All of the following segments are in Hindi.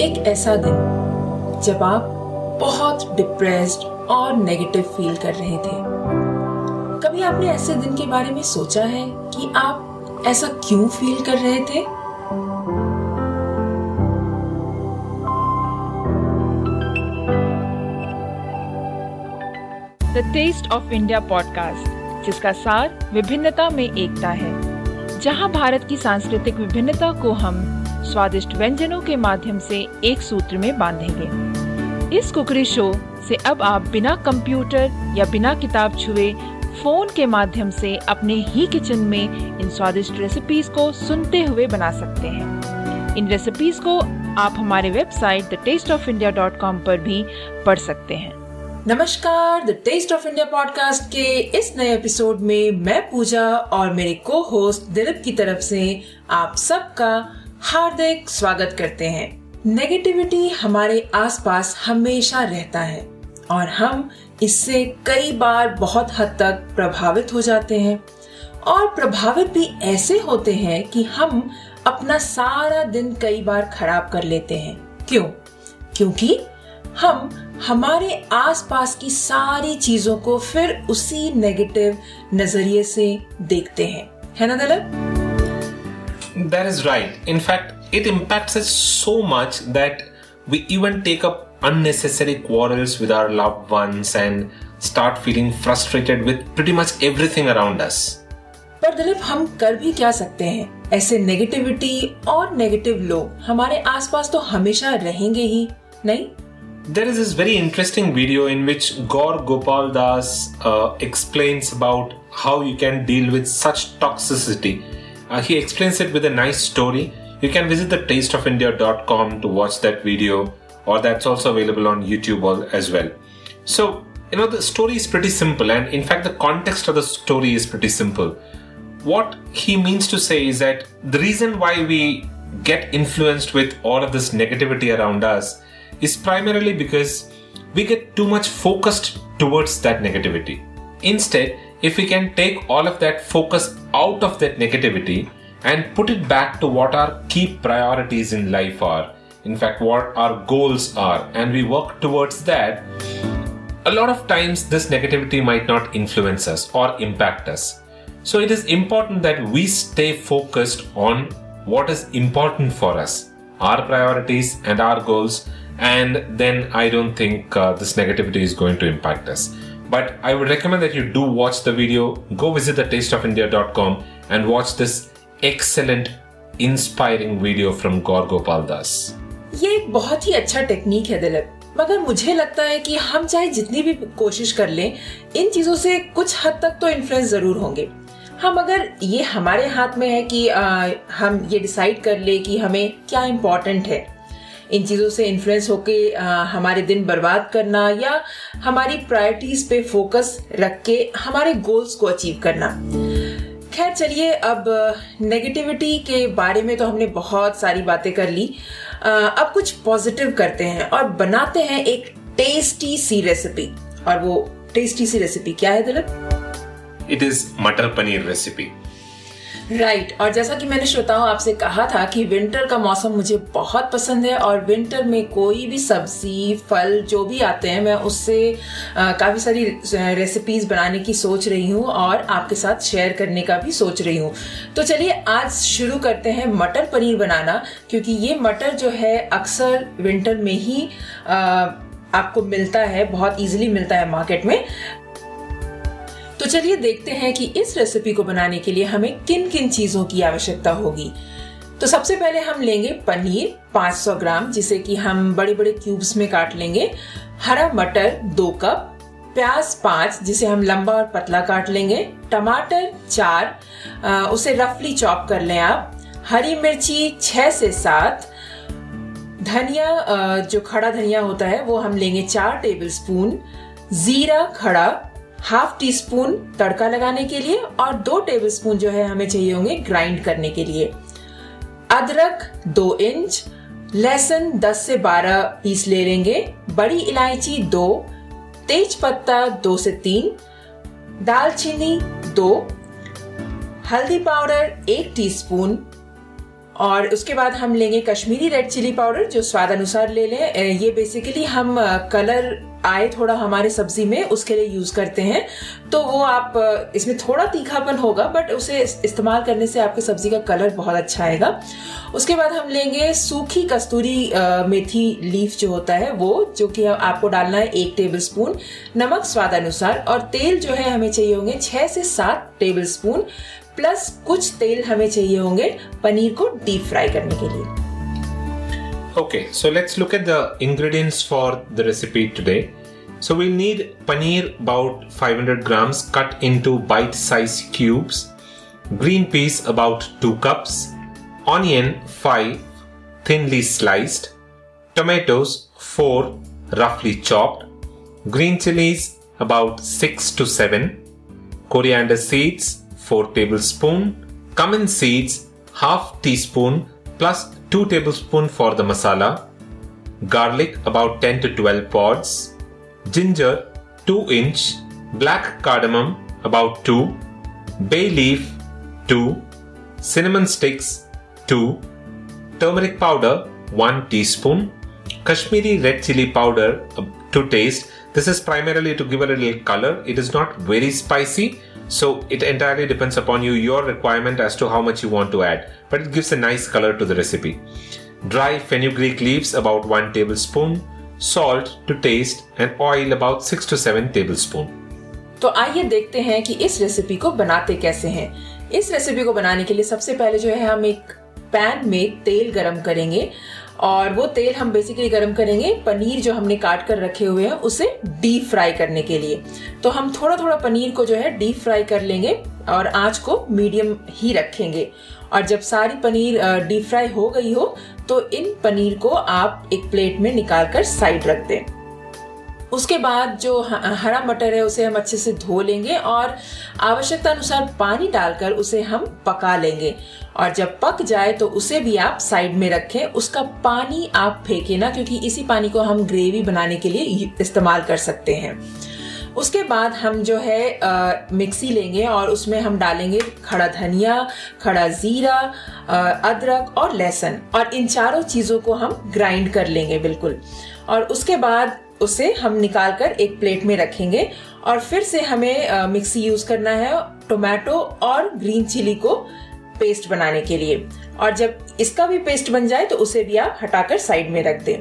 एक ऐसा दिन, जब आप बहुत डिप्रेस्ड और नेगेटिव फील कर रहे थे। कभी आपने ऐसे दिन के बारे में सोचा है कि आप ऐसा क्यों फील कर रहे थे? The taste of India podcast जिसका सार विभिन्नता में एकता है, जहाँ भारत की सांस्कृतिक विभिन्नता को हम स्वादिष्ट व्यंजनों के माध्यम से एक सूत्र में बांधेंगे। इस कुकरी शो से अब आप बिना कंप्यूटर या बिना किताब छुए फ़ोन के माध्यम से अपने ही किचन में इन स्वादिष्ट रेसिपीज़ को सुनते हुए बना सकते हैं। इन रेसिपीज़ को आप हमारे website the taste of India dot com पर भी पढ़ सकते हैं। नमस्कार the taste of India podcast के इस नए एपिसोड में मैं पूजा और मेरे को होस्ट दिलीप की तरफ़ से आप सबका हार्दिक स्वागत करते हैं। नेगेटिविटी हमारे आसपास हमेशा रहता है और हम इससे कई बार बहुत हद तक प्रभावित हो जाते हैं। और प्रभावित भी ऐसे होते हैं कि हम अपना सारा दिन कई बार खराब कर लेते हैं। क्यों? क्योंकि हम हमारे आसपास की सारी चीज़ों को फिर उसी नेगेटिव नज़रिए से देखते हैं। है ना दलत That is right. In fact, it impacts us so much that we even take up unnecessary quarrels with our loved ones and start feeling frustrated with pretty much everything around us. पर दिलीप हम कर भी क्या सकते हैं ऐसे नेगेटिविटी और नेगेटिव लोग हमारे आसपास तो हमेशा रहेंगे ही नहीं There is this very interesting video in which Gaur Gopal Das uh, explains about how you can deal with such toxicity uh, he explains it with a nice story. You can visit the tasteofindia.com to watch that video, or that's also available on YouTube as well. So, you know, the story is pretty simple, and in fact, the context of the story is pretty simple. What he means to say is that the reason why we get influenced with all of this negativity around us is primarily because we get too much focused towards that negativity. Instead, if we can take all of that focus out of that negativity and put it back to what our key priorities in life are, in fact, what our goals are, and we work towards that, a lot of times this negativity might not influence us or impact us. So it is important that we stay focused on what is important for us, our priorities and our goals, and then I don't think uh, this negativity is going to impact us. But I would recommend that you do watch the video. Go visit the tasteofindia.com and watch this excellent, inspiring video from Gaur Gopal Das. ये एक बहुत ही अच्छा टेक्निक है दिलीप मगर मुझे लगता है कि हम चाहे जितनी भी कोशिश कर लें इन चीज़ों से कुछ हद तक तो इन्फ्लुएंस ज़रूर होंगे हम अगर ये हमारे हाथ में है कि आ, हम ये डिसाइड कर ले कि हमें क्या इम्पोर्टेंट है इन चीज़ों से इन्फ्लुएंस होके हमारे दिन बर्बाद करना या हमारी प्रायोरिटीज पे फोकस रख के हमारे गोल्स को अचीव करना। खैर, चलिए अब नेगेटिविटी के बारे में तो हमने बहुत सारी बातें कर ली। अब कुछ पॉजिटिव करते हैं और बनाते हैं एक टेस्टी सी रेसिपी और वो टेस्टी सी रेसिपी क्या है दिलीप इट इज़ मटर पनीर रेसिपी राइट right. और जैसा कि मैंने श्रोताओं आपसे कहा था कि विंटर का मौसम मुझे बहुत पसंद है और विंटर में कोई भी सब्ज़ी फल जो भी आते हैं मैं उससे काफ़ी सारी रेसिपीज़ बनाने की सोच रही हूँ और आपके साथ शेयर करने का भी सोच रही हूँ तो चलिए आज शुरू करते हैं मटर पनीर बनाना क्योंकि ये मटर जो है अक्सर विंटर में ही आ, आपको मिलता है बहुत इजीली मिलता है मार्केट में तो चलिए देखते हैं कि इस रेसिपी को बनाने के लिए हमें किन किन चीज़ों की आवश्यकता होगी। तो सबसे पहले हम लेंगे पनीर 500 ग्राम, जिसे कि हम बड़े बड़े क्यूब्स में काट लेंगे। हरा मटर, दो कप। प्याज, पाँच, जिसे हम लंबा और पतला काट लेंगे। टमाटर, चार उसे रफली चॉप कर लें आप। हरी मिर्ची, छह से सात। धनिया जो खड़ा धनिया होता है, वो हम लेंगे चार टेबल स्पून जीरा खड़ा। हाफ़ टी स्पून तड़का लगाने के लिए और दो टेबल स्पून जो है हमें चाहिए होंगे ग्राइंड करने के लिए। अदरक दो इंच, लहसुन 10 से 12 पीस ले लेंगे। बड़ी इलायची दो, तेज पत्ता दो से तीन, दालचीनी दो, हल्दी पाउडर एक टीस्पून और उसके बाद हम लेंगे कश्मीरी रेड चिली पाउडर जो स्वाद अनुसार ले लें। ये बेसिकली हम कलर आए थोड़ा हमारे सब्ज़ी में, उसके लिए यूज़ करते हैं। तो वो आप इसमें थोड़ा तीखापन होगा बट उसे इस्तेमाल करने से आपकी सब्ज़ी का कलर बहुत अच्छा आएगा। उसके बाद हम लेंगे सूखी कस्तूरी मेथी लीफ जो होता है, वो, जो कि आपको डालना है एक टेबल स्पून नमक स्वाद अनुसार, और तेल जो है, हमें चाहिए होंगे छह से सात टेबल स्पून प्लस कुछ तेल हमें चाहिए होंगे पनीर को डीप फ्राई करने के लिए। Okay so let's look at the ingredients for the recipe today so we need paneer about 500 grams cut into bite size cubes green peas about two cups onion five thinly sliced tomatoes four रफली chopped green chillies about six to seven coriander seeds 4 tablespoon, cumin seeds half teaspoon plus 2 tablespoon for the masala, garlic about 10 to 12 pods, ginger 2 inch, black cardamom about 2, bay leaf 2, cinnamon sticks 2, turmeric powder 1 teaspoon, Kashmiri red chili powder uh, to taste. This is primarily to give a little color. It is not very spicy, so it entirely depends upon you, your requirement as to how much you want to add, but it gives a nice color to the recipe. Dry fenugreek leaves about 1 tablespoon, salt to taste and oil about 6 to 7 tablespoon. तो आइए देखते हैं कि इस रेसिपी को बनाते कैसे हैं इस रेसिपी को बनाने के लिए सबसे पहले जो है हम एक पैन में तेल गरम करेंगे और वो तेल हम बेसिकली गर्म करेंगे, पनीर जो हमने काट कर रखे हुए हैं, उसे डीप फ्राई करने के लिए। तो हम थोड़ा थोड़ा पनीर को जो है डीप फ्राई कर लेंगे और आँच को मीडियम ही रखेंगे। और जब सारी पनीर डीप फ्राई हो गई हो तो इन पनीर को आप एक प्लेट में निकाल कर साइड रख दें। उसके बाद जो हरा मटर है उसे हम अच्छे से धो लेंगे और आवश्यकता अनुसार पानी डालकर उसे हम पका लेंगे। और जब पक जाए तो उसे भी आप साइड में रखें। उसका पानी आप फेंके ना क्योंकि इसी पानी को हम ग्रेवी बनाने के लिए इस्तेमाल कर सकते हैं। उसके बाद हम जो है आ, मिक्सी लेंगे और उसमें हम डालेंगे खड़ा धनिया खड़ा जीरा अदरक और लहसुन। और इन चारों चीज़ों को हम ग्राइंड कर लेंगे बिल्कुल। और उसके बाद उसे हम निकाल कर एक प्लेट में रखेंगे और फिर से हमें मिक्सी यूज़ करना है टोमेटो और ग्रीन चिली को पेस्ट बनाने के लिए। और जब इसका भी पेस्ट बन जाए तो उसे भी आप हटाकर साइड में रख दें।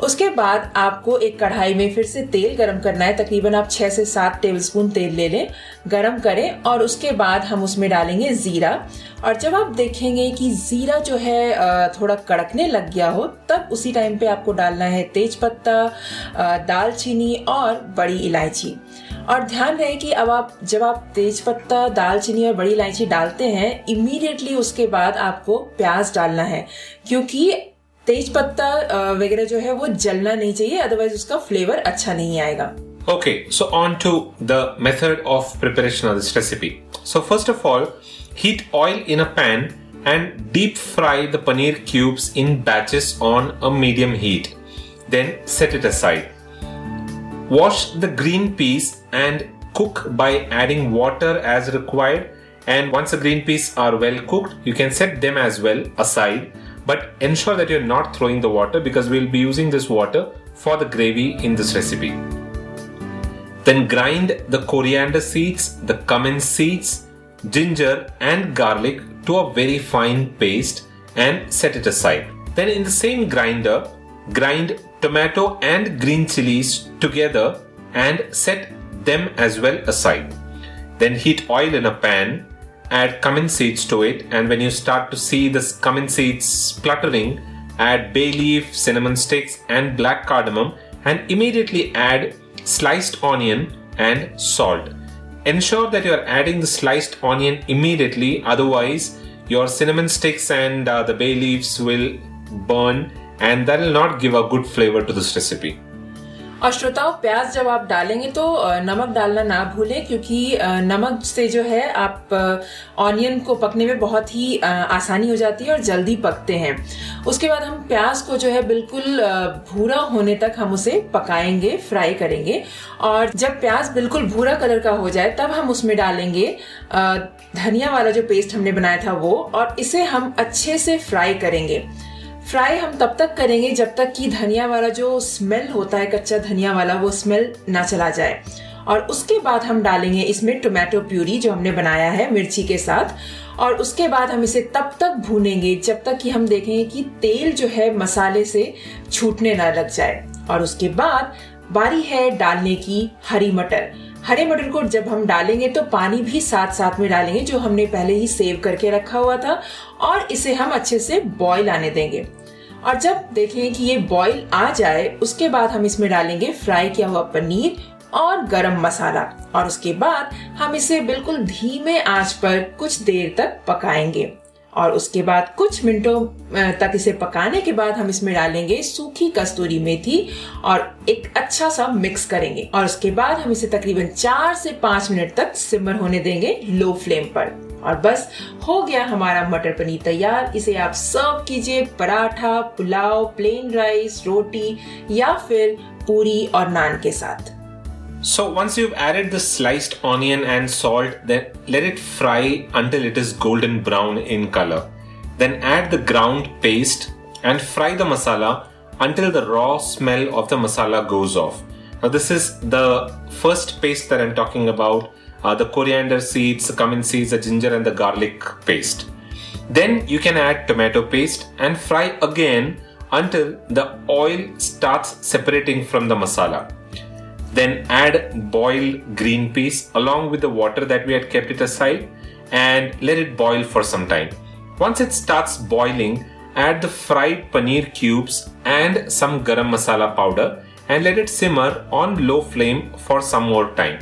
उसके बाद आपको एक कढ़ाई में फिर से तेल गरम करना है। तकरीबन आप छह से सात टेबलस्पून तेल ले लें, गरम करें और उसके बाद हम उसमें डालेंगे जीरा। और जब आप देखेंगे कि जीरा जो है थोड़ा कड़कने लग गया हो, तब उसी टाइम पे आपको डालना है तेज पत्ता दालचीनी और बड़ी इलायची। और ध्यान रहे कि अब आप, जब आप तेज पत्ता दालचीनी और बड़ी इलायची डालते हैं इमीडिएटली उसके बाद आपको प्याज डालना है। क्योंकि तेज पत्ता वगैरह जो है वो जलना नहीं चाहिए अदरवाइज़ उसका फ्लेवर अच्छा नहीं आएगा। Okay so on to the method of preparation of this recipe so first of all heat oil in a pan and deep fry the paneer cubes in batches on a medium heat then set it aside wash the green peas and cook by adding water as required and once the green peas are well cooked you can set them as well aside but ensure that you're not throwing the water because we'll be using this water for the gravy in this recipe. Then grind the coriander seeds, the cumin seeds, ginger, and garlic to a very fine paste and set it aside. Then, in the same grinder, grind tomato and green chilies together and set them as well aside. Then, heat oil in a pan add cumin seeds to it, and when you start to see the cumin seeds spluttering, add bay leaf, cinnamon sticks, and black cardamom, and immediately add sliced onion and salt. Ensure that you are adding the sliced onion immediately, otherwise, your cinnamon sticks and uh, the bay leaves will burn, and that will not give a good flavor to this recipe. और श्रोताओं प्याज जब आप डालेंगे तो नमक डालना ना भूलें क्योंकि नमक से जो है आप ऑनियन को पकने में बहुत ही आसानी हो जाती है और जल्दी पकते हैं। उसके बाद हम प्याज को जो है बिल्कुल भूरा होने तक हम उसे पकाएँगे, फ्राई करेंगे। और जब प्याज बिल्कुल भूरा कलर का हो जाए, तब हम उसमें डालेंगे धनिया वाला जो पेस्ट हमने बनाया था वो, और इसे हम अच्छे से फ्राई करेंगे। फ्राई हम तब तक करेंगे जब तक कि धनिया वाला जो स्मेल होता है, कच्चा धनिया वाला, वो स्मेल ना चला जाए। और उसके बाद हम डालेंगे इसमें टोमेटो प्यूरी जो हमने बनाया है मिर्ची के साथ। और उसके बाद हम इसे तब तक भूनेंगे जब तक कि हम देखेंगे कि तेल जो है मसाले से छूटने ना लग जाए। और उसके बाद बारी है डालने की हरी मटर। हरे मटर को जब हम डालेंगे तो पानी भी साथ साथ में डालेंगे, जो हमने पहले ही सेव करके रखा हुआ था, और इसे हम अच्छे से बॉईल आने देंगे। और जब देखें कि ये बॉईल आ जाए, उसके बाद हम इसमें डालेंगे फ्राई किया हुआ पनीर और गरम मसाला। और उसके बाद हम इसे बिल्कुल धीमे आँच पर कुछ देर तक पकाएँगे। और उसके बाद कुछ मिनटों तक इसे पकाने के बाद हम इसमें डालेंगे सूखी कस्तूरी मेथी और एक अच्छा सा मिक्स करेंगे। और उसके बाद हम इसे तकरीबन चार से पाँच मिनट तक सिमर होने देंगे लो फ्लेम पर। और बस, हो गया हमारा मटर पनीर तैयार। इसे आप सर्व कीजिए पराठा, पुलाव प्लेन राइस रोटी या फिर पूरी और नान के साथ। So once you've added the sliced onion and salt, then let it fry until it is golden brown in color. Then add the ground paste and fry the masala until the raw smell of the masala goes off. Now this is the first paste that I'm talking about. Uh, the coriander seeds, the cumin seeds, the ginger and the garlic paste. Then you can add tomato paste and fry again until the oil starts separating from the masala. Then add boiled green peas along with the water that we had kept it aside and let it boil for some time. Once it starts boiling, add the fried paneer cubes and some garam masala powder and let it simmer on low flame for some more time.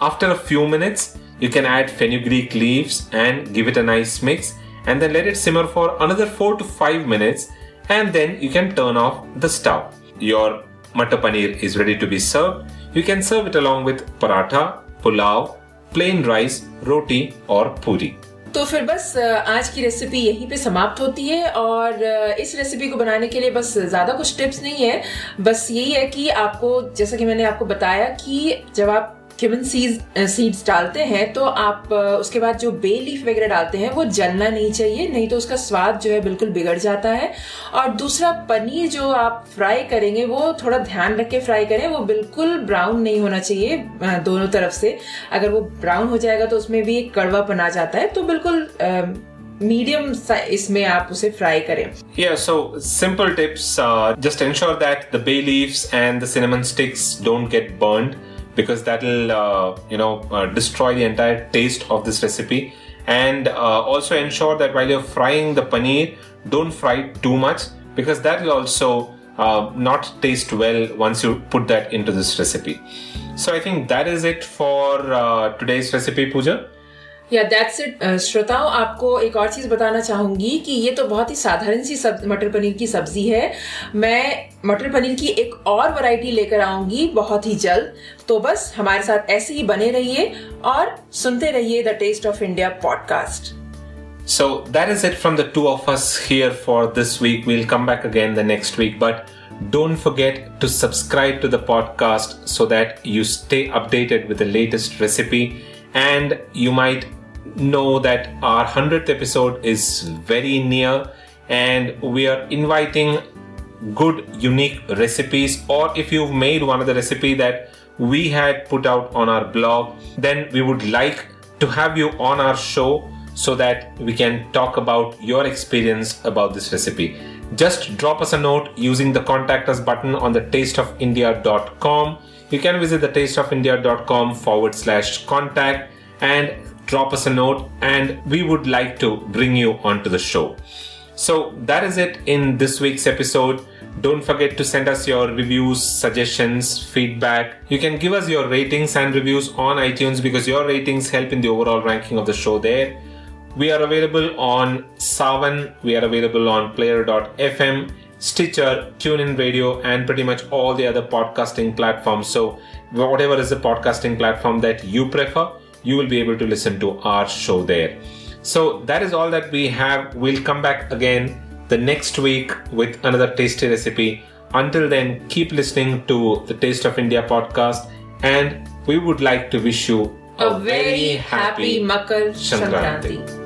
After a few minutes, you can add fenugreek leaves and give it a nice mix and then let it simmer for another 4 to 5 minutes and then you can turn off the stove. Your Matar paneer is ready to be served. You can serve it along with paratha, pulao, plain rice, roti or puri. तो फिर बस आज की रेसिपी यहीं पे समाप्त होती है और इस रेसिपी को बनाने के लिए बस ज़्यादा कुछ टिप्स नहीं है बस यही है कि आपको जैसा कि मैंने आपको बताया कि जब आप क्यूमन सीड्स सीड्स डालते हैं तो आप उसके बाद जो बे लीफ वगैरह डालते हैं वो जलना नहीं चाहिए नहीं तो उसका स्वाद जो है बिल्कुल बिगड़ जाता है और दूसरा पनीर जो आप फ्राई करेंगे वो थोड़ा ध्यान रख के फ्राई करें वो बिल्कुल ब्राउन नहीं होना चाहिए दोनों तरफ़ से अगर वो ब्राउन हो जाएगा तो उसमें भी एक कड़वापन आ जाता है तो बिल्कुल मीडियम इसमें आप उसे फ्राई करें Yeah, so simple tips. Uh, just ensure that the bay leaves and the cinnamon sticks don't get. Because that'll uh, you know uh, destroy the entire taste of this recipe. And uh, also ensure that while you're frying the paneer don't fry too much because that will also uh, not taste well once you put that into this recipe. So i think that is it for uh, today's recipe puja या दैट्स इट श्रोताओं आपको एक और चीज़ बताना चाहूँगी कि ये तो बहुत ही साधारण सी सब मटर पनीर की सब्ज़ी है मैं मटर पनीर की एक और वैरायटी लेकर आऊँगी बहुत ही जल्द तो बस हमारे साथ ऐसे ही बने रहिए और सुनते रहिए the taste of India podcast So that is it from the two of us here for this week. We'll come back again the next week, but don't forget to subscribe to the podcast so that you stay updated with the latest recipe and you might know that our 100th episode is very near and we are inviting good unique recipes. Or if you've made one of the recipe that we had put out on our blog then we would like to have you on our show so that we can talk about your experience about this recipe. Just drop us a note using the contact us button on the tasteofindia.com you can visit the tasteofindia.com forward slash contact and drop us a note and we would like to bring you onto the show. So that is it in this week's episode. Don't forget to send us your reviews, suggestions, feedback. You can give us your ratings and reviews on iTunes because your ratings help in the overall ranking of the show there. We are available on Savan, we are available on player.fm, Stitcher, TuneIn Radio, and pretty much all the other podcasting platforms. So, whatever is the podcasting platform that you prefer, you will be able to listen to our show there. So, that is all that we have. We'll come back again the next week with another tasty recipe. Until then, keep listening to the Taste of India podcast, and we would like to wish you a, very happy Makar Sankranti.